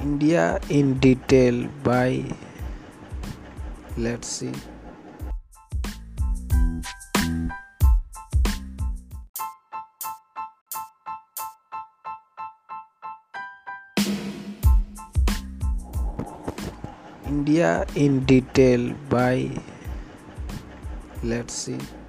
India in detail by let's see. India in detail by let's see.